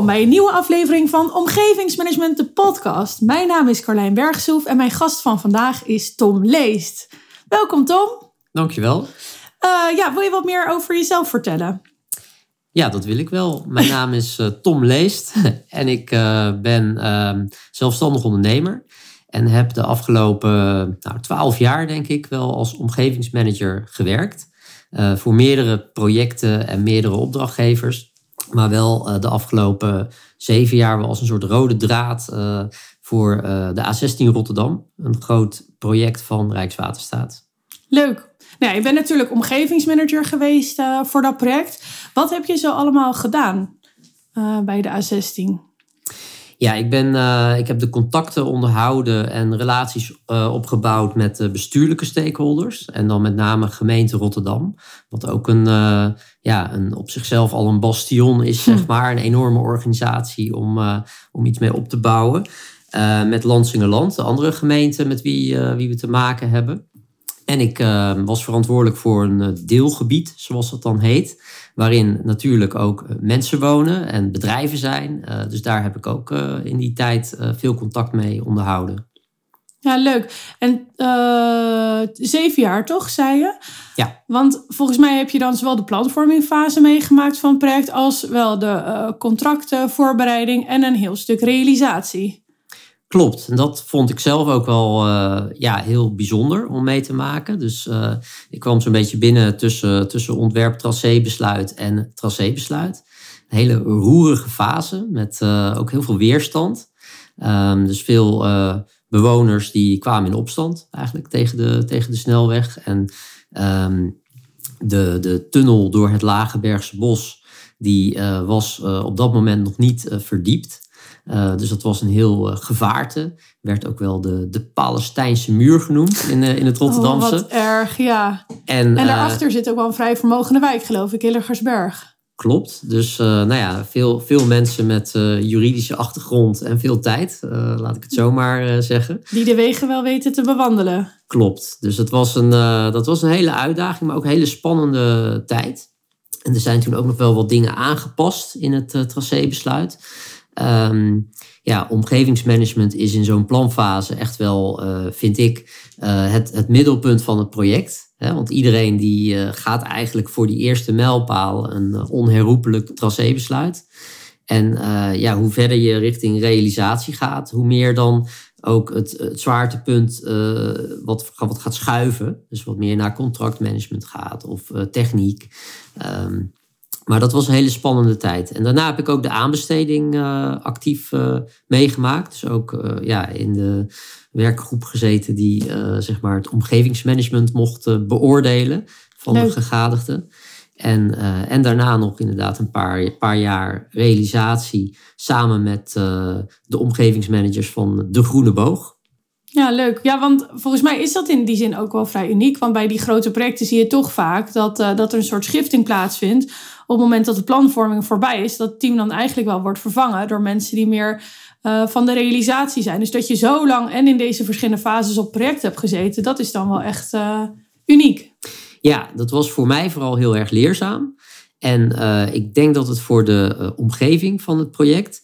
Welkom bij een nieuwe aflevering van Omgevingsmanagement, de podcast. Mijn naam is Carlijn Bergsoef en mijn gast van vandaag is Tom Leest. Welkom Tom. Dankjewel. Uh, ja, wil je wat meer over jezelf vertellen? Ja, dat wil ik wel. Mijn naam is uh, Tom Leest en ik uh, ben uh, zelfstandig ondernemer. En heb de afgelopen nou, twaalf jaar, denk ik, wel als omgevingsmanager gewerkt. voor meerdere projecten en meerdere opdrachtgevers. Maar wel uh, de afgelopen zeven jaar wel als een soort rode draad uh, voor uh, de A16 Rotterdam. Een groot project van Rijkswaterstaat. Leuk. Nou, je bent natuurlijk omgevingsmanager geweest voor dat project. Wat heb je zo allemaal gedaan bij de A16? Ja, ik, ben, uh, ik heb de contacten onderhouden en relaties uh, opgebouwd met de bestuurlijke stakeholders. En dan met name gemeente Rotterdam. Wat ook een, uh, ja, een, op zichzelf al een bastion is, zeg maar. Een enorme organisatie om, om iets mee op te bouwen. met Lansingerland, de andere gemeente met wie, wie we te maken hebben. En ik was verantwoordelijk voor een deelgebied, zoals dat dan heet waarin natuurlijk ook eh, mensen wonen en bedrijven zijn. Uh, dus daar heb ik ook uh, in die tijd uh, veel contact mee onderhouden. Ja, leuk. En zeven jaar toch, zei je? Ja. Want volgens mij heb je dan zowel de planvormingfase meegemaakt van het project als wel de contracten, voorbereiding en een heel stuk realisatie. Klopt, en dat vond ik zelf ook wel uh, ja, heel bijzonder om mee te maken. Dus ik kwam zo'n beetje binnen tussen, tussen ontwerp tracébesluit en tracébesluit. Een hele roerige fase met ook heel veel weerstand. Um, dus veel bewoners die kwamen in opstand eigenlijk tegen de, tegen de snelweg. En um, de, de tunnel door het Lagebergse bos die was op dat moment nog niet verdiept. Uh, dus dat was een heel gevaarte. Werd ook wel de, de Palestijnse muur genoemd in, in het Rotterdamse. Oh, wat erg, ja. En, en daarachter zit ook wel een vrij vermogende wijk, geloof ik, Hilligersberg. Klopt. Dus nou ja, veel, veel mensen met juridische achtergrond en veel tijd, laat ik het zo maar zeggen. Die de wegen wel weten te bewandelen. Klopt. Dus het was een, dat was een hele uitdaging, maar ook een hele spannende tijd. En er zijn toen ook nog wel wat dingen aangepast in het tracébesluit. Um, ja, omgevingsmanagement is in zo'n planfase echt wel, vind ik, het, het middelpunt van het project. Hè? Want iedereen die uh, gaat eigenlijk voor die eerste mijlpaal een onherroepelijk tracébesluit. En ja, hoe verder je richting realisatie gaat, hoe meer dan ook het, zwaartepunt wat, wat gaat schuiven. Dus wat meer naar contractmanagement gaat of techniek. Um, maar dat was een hele spannende tijd. En daarna heb ik ook de aanbesteding uh, actief uh, meegemaakt. Dus ook uh, ja, in de werkgroep gezeten die zeg maar het omgevingsmanagement mocht beoordelen van Leuk. de gegadigden. En, en daarna nog inderdaad een paar, paar jaar realisatie samen met de omgevingsmanagers van De Groene Boog. Ja, leuk. Ja, want volgens mij is dat in die zin ook wel vrij uniek. Want bij die grote projecten zie je toch vaak dat, uh, dat er een soort schifting plaatsvindt. Op het moment dat de planvorming voorbij is, dat team dan eigenlijk wel wordt vervangen door mensen die meer uh, van de realisatie zijn. Dus dat je zo lang en in deze verschillende fases op project hebt gezeten, dat is dan wel echt uh, uniek. Ja, dat was voor mij vooral heel erg leerzaam. En ik denk dat het voor de omgeving van het project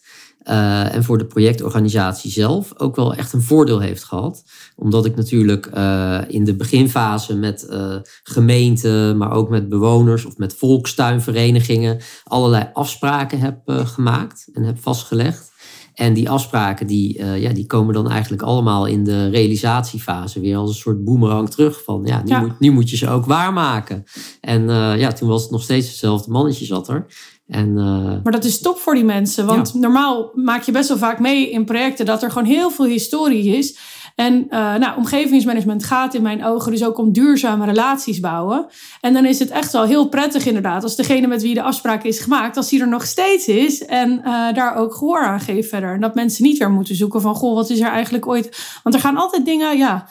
uh, en voor de projectorganisatie zelf ook wel echt een voordeel heeft gehad. Omdat ik natuurlijk uh, in de beginfase met uh, gemeenten, maar ook met bewoners of met volkstuinverenigingen allerlei afspraken heb gemaakt en heb vastgelegd. En die afspraken die, ja, die komen dan eigenlijk allemaal in de realisatiefase weer als een soort boemerang terug. Van ja, nu, ja. Moet, nu moet je ze ook waarmaken. En ja, toen was het nog steeds hetzelfde mannetje zat er. En, uh, maar dat is top voor die mensen. Want ja. normaal maak je best wel vaak mee in projecten dat er gewoon heel veel historie is. En uh, nou, omgevingsmanagement gaat in mijn ogen dus ook om duurzame relaties bouwen. En dan is het echt wel heel prettig inderdaad als degene met wie de afspraak is gemaakt, als die er nog steeds is en uh, daar ook gehoor aan geeft verder. En dat mensen niet weer moeten zoeken van, goh, wat is er eigenlijk ooit... Want er gaan altijd dingen, ja,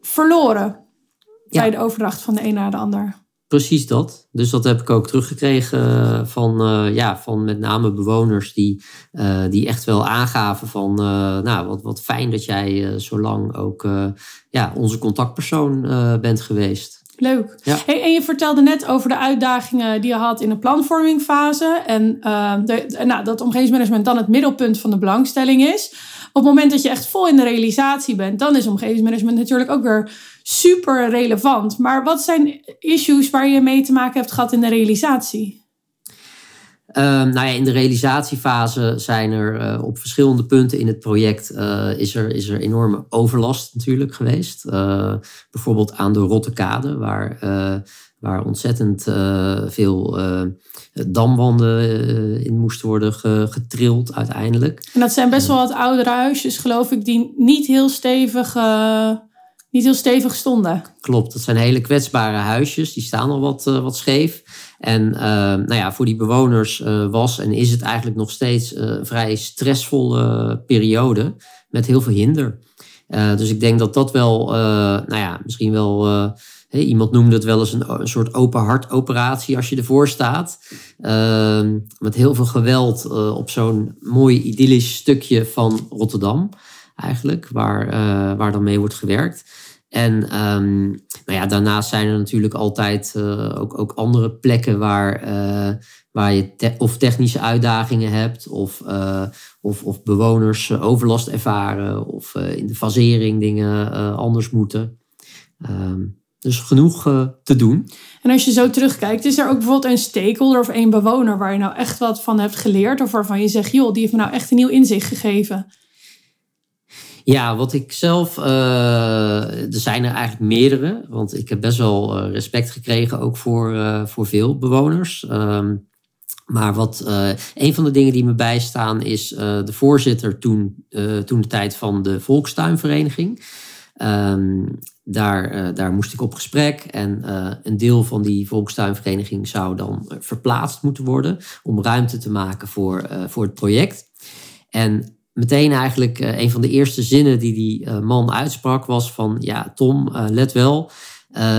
verloren ja. bij de overdracht van de een naar de ander. Precies dat. Dus dat heb ik ook teruggekregen van, uh, ja, van met name bewoners die, uh, die echt wel aangaven van, uh, nou, wat, wat fijn dat jij zo lang ook ja, onze contactpersoon bent geweest. Leuk. Hey, en je vertelde net over de uitdagingen die je had in de planvormingfase. En de, nou, dat omgevingsmanagement dan het middelpunt van de belangstelling is. Op het moment dat je echt vol in de realisatie bent, dan is omgevingsmanagement natuurlijk ook weer super relevant. Maar wat zijn issues waar je mee te maken hebt gehad in de realisatie? Um, nou ja, in de realisatiefase zijn er uh, op verschillende punten in het project uh, is, er, is er enorme overlast natuurlijk geweest. Uh, bijvoorbeeld aan de Rottekade, waar, waar ontzettend veel damwanden in moesten worden getrild uiteindelijk. En dat zijn best wel wat oudere huisjes, geloof ik, die niet heel stevig niet heel stevig stonden. Klopt, dat zijn hele kwetsbare huisjes. Die staan al wat, wat scheef. En uh, nou ja, voor die bewoners uh, was en is het eigenlijk nog steeds een vrij stressvolle periode met heel veel hinder. dus ik denk dat dat wel, nou ja, misschien wel, iemand noemde het wel eens een, een soort open hart operatie als je ervoor staat. Ehm, met heel veel geweld op zo'n mooi idyllisch stukje van Rotterdam eigenlijk, waar, waar dan mee wordt gewerkt. En um, nou ja, daarnaast zijn er natuurlijk altijd uh, ook, ook andere plekken waar, uh, waar je of technische uitdagingen hebt, of, of, of bewoners overlast ervaren, of in de fasering dingen anders moeten. Um, dus genoeg te doen. En als je zo terugkijkt, is er ook bijvoorbeeld een stakeholder of een bewoner waar je nou echt wat van hebt geleerd, of waarvan je zegt, joh, die heeft me nou echt een nieuw inzicht gegeven? Ja, wat ik zelf. Uh, er zijn er eigenlijk meerdere. Want ik heb best wel uh, respect gekregen ook voor, uh, voor veel bewoners. Um, maar wat, een van de dingen die me bijstaan is de voorzitter toen, toen de tijd van de Volkstuinvereniging. Um, daar, daar moest ik op gesprek en een deel van die volkstuinvereniging zou dan verplaatst moeten worden om ruimte te maken voor, voor het project. En meteen eigenlijk uh, een van de eerste zinnen die die uh, man uitsprak was van ja Tom, uh, let wel,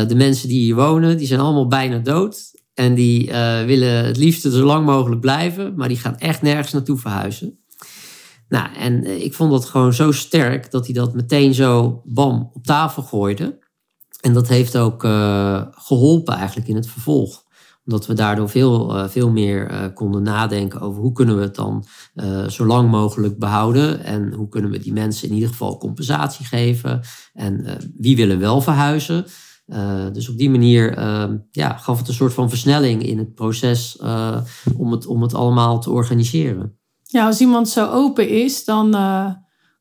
de mensen die hier wonen, die zijn allemaal bijna dood. En die willen het liefste zo lang mogelijk blijven, maar die gaan echt nergens naartoe verhuizen. Nou, en ik vond dat gewoon zo sterk dat hij dat meteen zo bam op tafel gooide. En dat heeft ook geholpen eigenlijk in het vervolg omdat we daardoor veel, uh, veel meer uh, konden nadenken over hoe kunnen we het dan uh, zo lang mogelijk behouden. En hoe kunnen we die mensen in ieder geval compensatie geven. En wie willen wel verhuizen. dus op die manier ja, gaf het een soort van versnelling in het proces om, het, om het allemaal te organiseren. Ja, als iemand zo open is, dan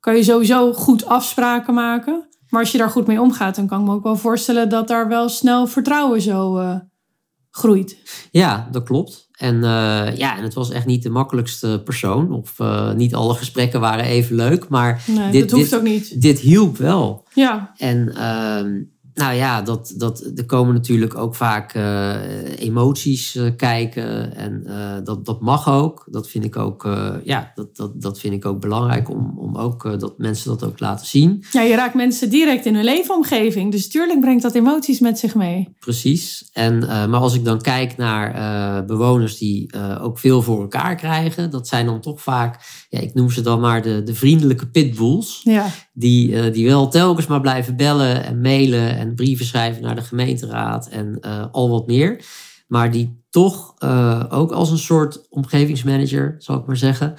kan je sowieso goed afspraken maken. Maar als je daar goed mee omgaat, dan kan ik me ook wel voorstellen dat daar wel snel vertrouwen zo groeit. Ja, dat klopt. En, uh, ja, en het was echt niet de makkelijkste persoon. Of uh, niet alle gesprekken waren even leuk. Maar nee, dit, dat hoeft dit, ook niet. Dit hielp wel. Ja. En uh, nou ja, dat, dat, er komen natuurlijk ook vaak uh, emoties uh, kijken. En uh, dat, dat mag ook. Dat vind ik ook, ja, dat, dat, dat vind ik ook belangrijk om, om ook dat mensen dat ook laten zien. Ja, je raakt mensen direct in hun leefomgeving. Dus tuurlijk brengt dat emoties met zich mee. Precies. En, maar als ik dan kijk naar bewoners die ook veel voor elkaar krijgen, dat zijn dan toch vaak, ja, ik noem ze dan maar de, de vriendelijke pitbulls. Ja. Die, die wel telkens maar blijven bellen en mailen en brieven schrijven naar de gemeenteraad en uh, al wat meer. Maar die toch uh, ook als een soort omgevingsmanager, zal ik maar zeggen,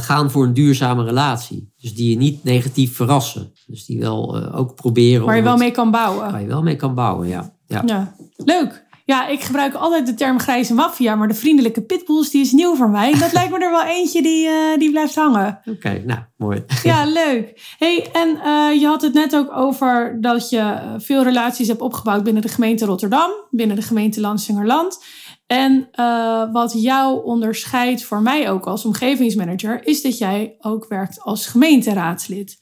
gaan voor een duurzame relatie. Dus die je niet negatief verrassen. Dus die wel ook proberen. Waar je wel mee kan bouwen. Waar je wel mee kan bouwen, ja. Ja, ja. leuk. Ja, ik gebruik altijd de term grijze maffia, maar de vriendelijke pitbulls die is nieuw voor mij. Dat lijkt me er wel eentje die, uh, die blijft hangen. Oké, nou, mooi. Ja, leuk. hey, en uh, je had het net ook over dat je veel relaties hebt opgebouwd binnen de gemeente Rotterdam, binnen de gemeente Lansingerland. En uh, wat jou onderscheidt voor mij ook als omgevingsmanager, is dat jij ook werkt als gemeenteraadslid.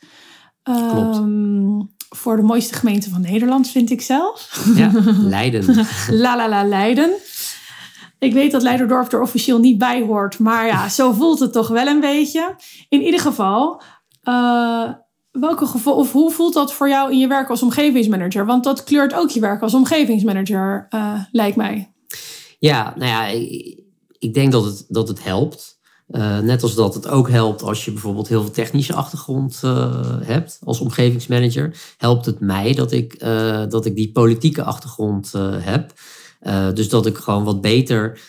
Klopt. Um, voor de mooiste gemeente van Nederland, vind ik zelf. Ja, Leiden. la la la Leiden. Ik weet dat Leiderdorp er officieel niet bij hoort, maar ja, zo voelt het toch wel een beetje. In ieder geval, uh, welke geval, of hoe voelt dat voor jou in je werk als omgevingsmanager? Want dat kleurt ook je werk als omgevingsmanager, uh, lijkt mij. Ja, nou ja, ik, ik denk dat het, dat het helpt. Net als dat het ook helpt als je bijvoorbeeld heel veel technische achtergrond hebt als omgevingsmanager, helpt het mij dat ik, dat ik die politieke achtergrond heb. dus dat ik gewoon wat beter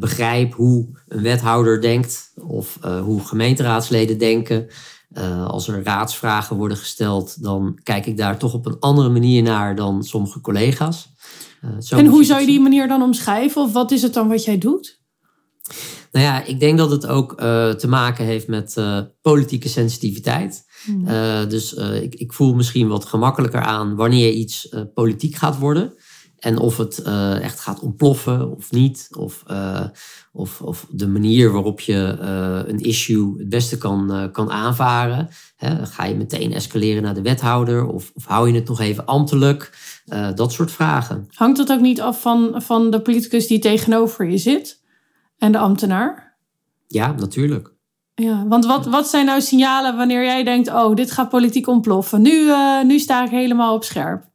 begrijp hoe een wethouder denkt of hoe gemeenteraadsleden denken. Als er raadsvragen worden gesteld, dan kijk ik daar toch op een andere manier naar dan sommige collega's. En hoe zou je die manier dan omschrijven? Of wat is het dan wat jij doet? Nou ja, ik denk dat het ook uh, te maken heeft met politieke sensitiviteit. Hmm. dus ik, ik, voel misschien wat gemakkelijker aan wanneer iets politiek gaat worden. En of het echt gaat ontploffen of niet. Of, of, of de manier waarop je een issue het beste kan, kan aanvaren. Hè, ga je meteen escaleren naar de wethouder of, of hou je het nog even ambtelijk? Dat soort vragen. Hangt dat ook niet af van, van de politicus die tegenover je zit en de ambtenaar? Ja, natuurlijk. Ja, want wat, wat zijn nou signalen wanneer jij denkt: oh, dit gaat politiek ontploffen? Nu, nu sta ik helemaal op scherp.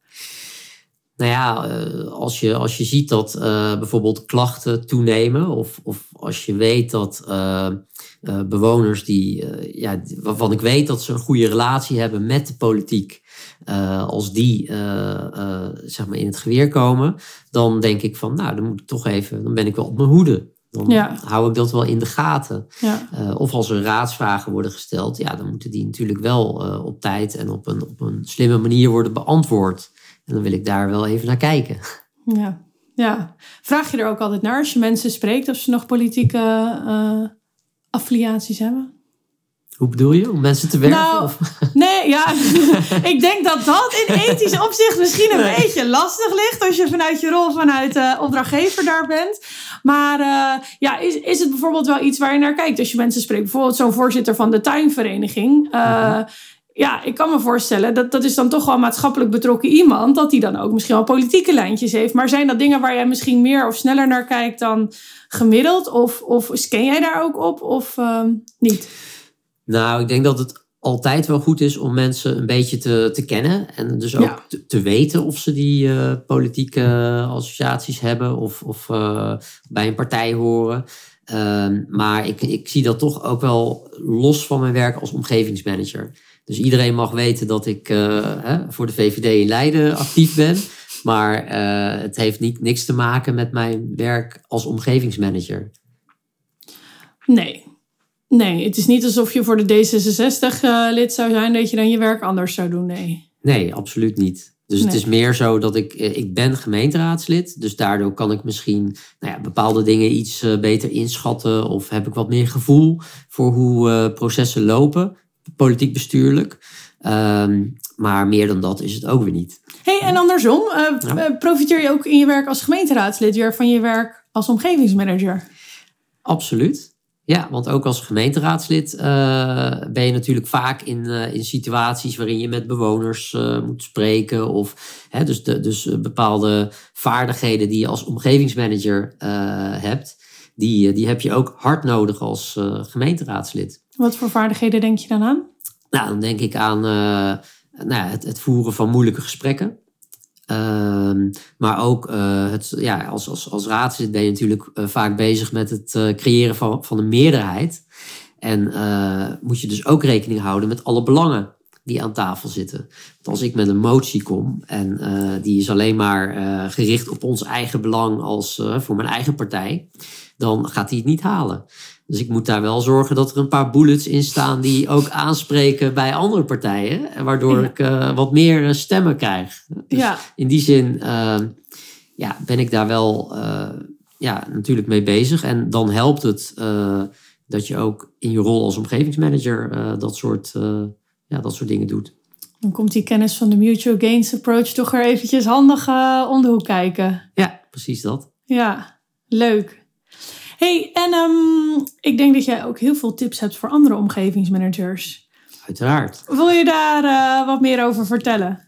Nou ja, eh, als je, als je ziet dat uh, bijvoorbeeld klachten toenemen, of, of als je weet dat uh, bewoners die, ja, waarvan ik weet dat ze een goede relatie hebben met de politiek, als die zeg maar in het geweer komen, dan denk ik van, nou, dan moet ik toch even, dan ben ik wel op mijn hoede. Dan hou ik dat wel in de gaten. Ja. of als er raadsvragen worden gesteld, ja, dan moeten die natuurlijk wel op tijd en op een, op een slimme manier worden beantwoord. En dan wil ik daar wel even naar kijken. Ja, ja. Vraag je er ook altijd naar als je mensen spreekt of ze nog politieke uh, affiliaties hebben? Hoe bedoel je? Om mensen te werven? Nou, of? Nee, ja. ik denk dat dat in ethisch opzicht misschien een beetje lastig ligt. Als je vanuit je rol vanuit uh, opdrachtgever daar bent. Maar uh, ja, is, is het bijvoorbeeld wel iets waar je naar kijkt als je mensen spreekt? Bijvoorbeeld zo'n voorzitter van de tuinvereniging. Uh, ja, ik kan me voorstellen dat dat is dan toch wel maatschappelijk betrokken iemand, dat hij dan ook misschien wel politieke lijntjes heeft. Maar zijn dat dingen waar jij misschien meer of sneller naar kijkt dan gemiddeld? Of, of scan jij daar ook op of uh, niet? Nou, ik denk dat het altijd wel goed is om mensen een beetje te, te kennen. En dus ook te, te, weten of ze die uh, politieke associaties hebben of, of uh, bij een partij horen. Uh, maar ik, ik zie dat toch ook wel los van mijn werk als omgevingsmanager. Dus iedereen mag weten dat ik uh, hè, voor de VVD in Leiden actief ben. Maar uh, het heeft niet, niks te maken met mijn werk als omgevingsmanager. Nee. Nee, het is niet alsof je voor de D66 uh, eh, lid zou zijn dat je dan je werk anders zou doen. Nee. Nee, absoluut niet. Dus het is meer zo dat ik, ik ben gemeenteraadslid. Dus daardoor kan ik misschien nou ja, bepaalde dingen iets beter inschatten. Of heb ik wat meer gevoel voor hoe processen lopen politiek bestuurlijk. Ehm, maar meer dan dat is het ook weer niet. hey, en andersom, uh, profiteer je ook in je werk als gemeenteraadslid weer van je werk als omgevingsmanager? Absoluut. Ja, want ook als gemeenteraadslid uh, ben je natuurlijk vaak in, in situaties waarin je met bewoners moet spreken. Of hè, dus, de, dus bepaalde vaardigheden die je als omgevingsmanager hebt, die, die heb je ook hard nodig als gemeenteraadslid. Wat voor vaardigheden denk je dan aan? Nou, dan denk ik aan nou, het, het, voeren van moeilijke gesprekken. Uh, maar ook uh, het, ja, als, als, als raadslid ben je natuurlijk uh, vaak bezig met het creëren van, van een meerderheid. En moet je dus ook rekening houden met alle belangen die aan tafel zitten. Want als ik met een motie kom en die is alleen maar gericht op ons eigen belang als voor mijn eigen partij, dan gaat hij het niet halen. Dus ik moet daar wel zorgen dat er een paar bullets in staan die ook aanspreken bij andere partijen. Waardoor ik wat meer eh, stemmen krijg. Dus ja. in die zin uh, ja, ben ik daar wel ja, natuurlijk mee bezig. En dan helpt het dat je ook in je rol als omgevingsmanager dat, soort, ja, dat soort dingen doet. Dan komt die kennis van de mutual gains approach toch weer eventjes handig om de hoek kijken. Ja, precies dat. Ja, leuk hey, en um, ik denk dat jij ook heel veel tips hebt voor andere omgevingsmanagers. Uiteraard. Wil je daar uh, wat meer over vertellen?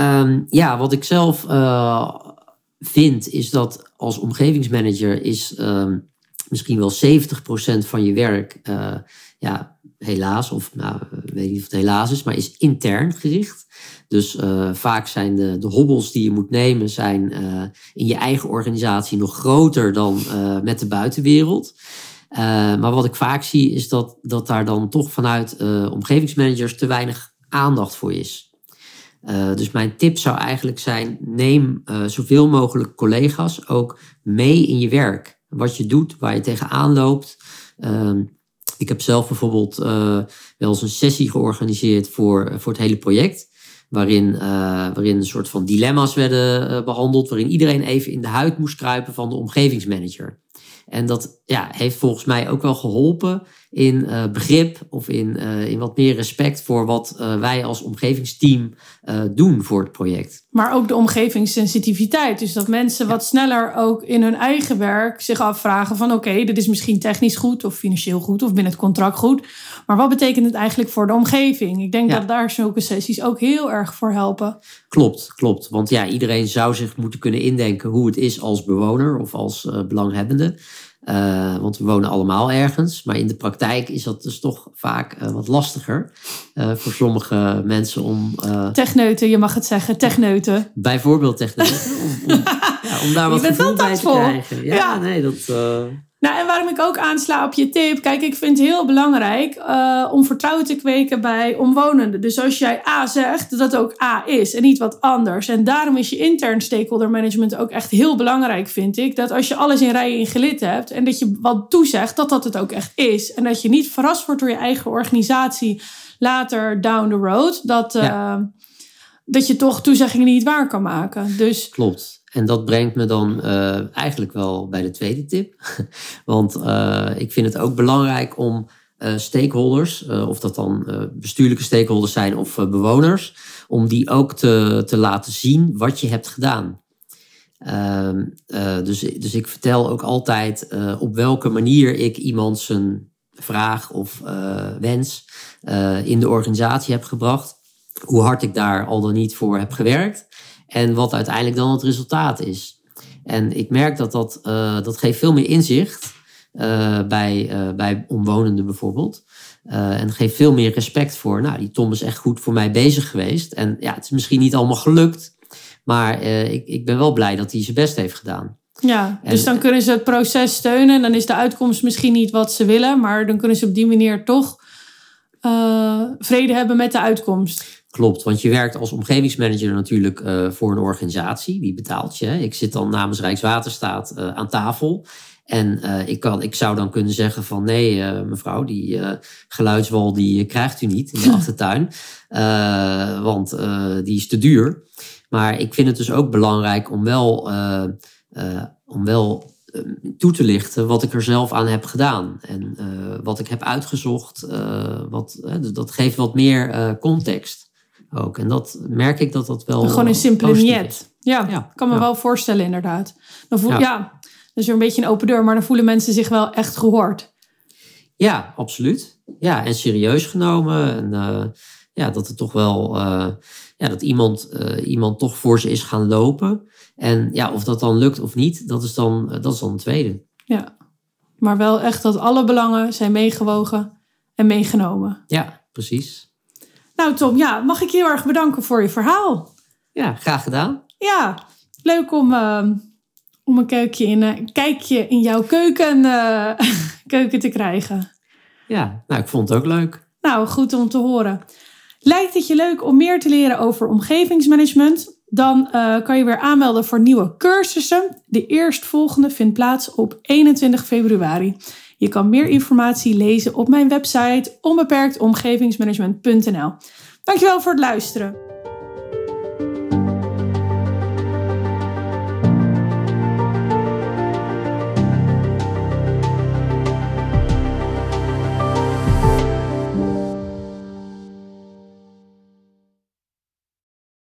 Um, ja, wat ik zelf uh, vind is dat als omgevingsmanager is um, misschien wel 70% van je werk, uh, ja, helaas, of nou, weet niet of het helaas is, maar is intern gericht. Dus uh, vaak zijn de, de hobbels die je moet nemen zijn in je eigen organisatie nog groter dan met de buitenwereld. maar wat ik vaak zie is dat, dat daar dan toch vanuit omgevingsmanagers te weinig aandacht voor is. dus mijn tip zou eigenlijk zijn: neem zoveel mogelijk collega's ook mee in je werk. Wat je doet, waar je tegenaan loopt. Ehm, ik heb zelf bijvoorbeeld wel eens een sessie georganiseerd voor, voor het hele project waarin, uh, waarin een soort van dilemma's werden behandeld, waarin iedereen even in de huid moest kruipen van de omgevingsmanager. En dat ja, heeft volgens mij ook wel geholpen in uh, begrip of in, uh, in wat meer respect voor wat uh, wij als omgevingsteam doen voor het project. Maar ook de omgevingssensitiviteit. Dus dat mensen wat sneller ook in hun eigen werk zich afvragen van oké, okay, dit is misschien technisch goed of financieel goed of binnen het contract goed. Maar wat betekent het eigenlijk voor de omgeving? Ik denk ja. dat daar zulke sessies ook heel erg voor helpen. Klopt, klopt. Want ja, iedereen zou zich moeten kunnen indenken hoe het is als bewoner of als belanghebbende. Uh, want we wonen allemaal ergens. Maar in de praktijk is dat dus toch vaak uh, wat lastiger uh, voor sommige mensen om. techneuten, je mag het zeggen, techneuten. Bijvoorbeeld techneuten. om, om, ja, om daar wat gevoel bij te krijgen. Ja, ja, nee, dat. Nou, en waarom ik ook aansla op je tip. Kijk, ik vind het heel belangrijk uh, om vertrouwen te kweken bij omwonenden. Dus als jij A zegt, dat ook A is en niet wat anders. En daarom is je intern stakeholder management ook echt heel belangrijk, vind ik. Dat als je alles in rijen in gelid hebt en dat je wat toezegt, dat dat het ook echt is. En dat je niet verrast wordt door je eigen organisatie later down the road. Dat, ja. uh, dat je toch toezeggingen niet waar kan maken. Dus, Klopt. En dat brengt me dan uh, eigenlijk wel bij de tweede tip. Want uh, ik vind het ook belangrijk om uh, stakeholders, of dat dan bestuurlijke stakeholders zijn of bewoners, om die ook te, te laten zien wat je hebt gedaan. Ehm, dus, dus ik vertel ook altijd op welke manier ik iemand zijn vraag of wens in de organisatie heb gebracht. Hoe hard ik daar al dan niet voor heb gewerkt. En wat uiteindelijk dan het resultaat is. En ik merk dat dat, uh, dat geeft veel meer inzicht uh, bij, uh, bij omwonenden bijvoorbeeld. en geeft veel meer respect voor, nou, die Tom is echt goed voor mij bezig geweest. En ja, het is misschien niet allemaal gelukt, maar ik, ik ben wel blij dat hij zijn best heeft gedaan. Ja, dus dan kunnen ze het proces steunen. Dan is de uitkomst misschien niet wat ze willen, maar dan kunnen ze op die manier toch vrede hebben met de uitkomst. Klopt, want je werkt als omgevingsmanager natuurlijk uh, voor een organisatie, die betaalt je. Ik zit dan namens Rijkswaterstaat uh, aan tafel. En uh, ik, kan, ik zou dan kunnen zeggen van nee, mevrouw, die geluidswal die krijgt u niet in de achtertuin. want die is te duur. Maar ik vind het dus ook belangrijk om wel, om wel toe te lichten wat ik er zelf aan heb gedaan. En wat ik heb uitgezocht. wat, dat geeft wat meer context ook. En dat merk ik dat dat wel. Gewoon een simpele niet. Ja, ja, kan me wel voorstellen, inderdaad. Dan voel, ja. ja, dus een beetje een open deur, maar dan voelen mensen zich wel echt gehoord. Ja, absoluut. Ja, en serieus genomen. En uh, ja, dat er toch wel. Uh, ja, dat iemand, uh, iemand toch voor ze is gaan lopen. En ja, of dat dan lukt of niet, dat is dan, dat is dan een tweede. Ja, maar wel echt dat alle belangen zijn meegewogen en meegenomen. Ja, precies. Nou Tom, ja, mag ik je heel erg bedanken voor je verhaal. Ja, graag gedaan. Ja, leuk om, uh, om een, kijkje in, een kijkje in jouw keuken, uh, keuken te krijgen. Ja, nou ik vond het ook leuk. Nou, goed om te horen. Lijkt het je leuk om meer te leren over omgevingsmanagement? Dan uh, kan je weer aanmelden voor nieuwe cursussen. De eerstvolgende vindt plaats op 21 februari. Je kan meer informatie lezen op mijn website onbeperktomgevingsmanagement.nl. Dankjewel voor het luisteren.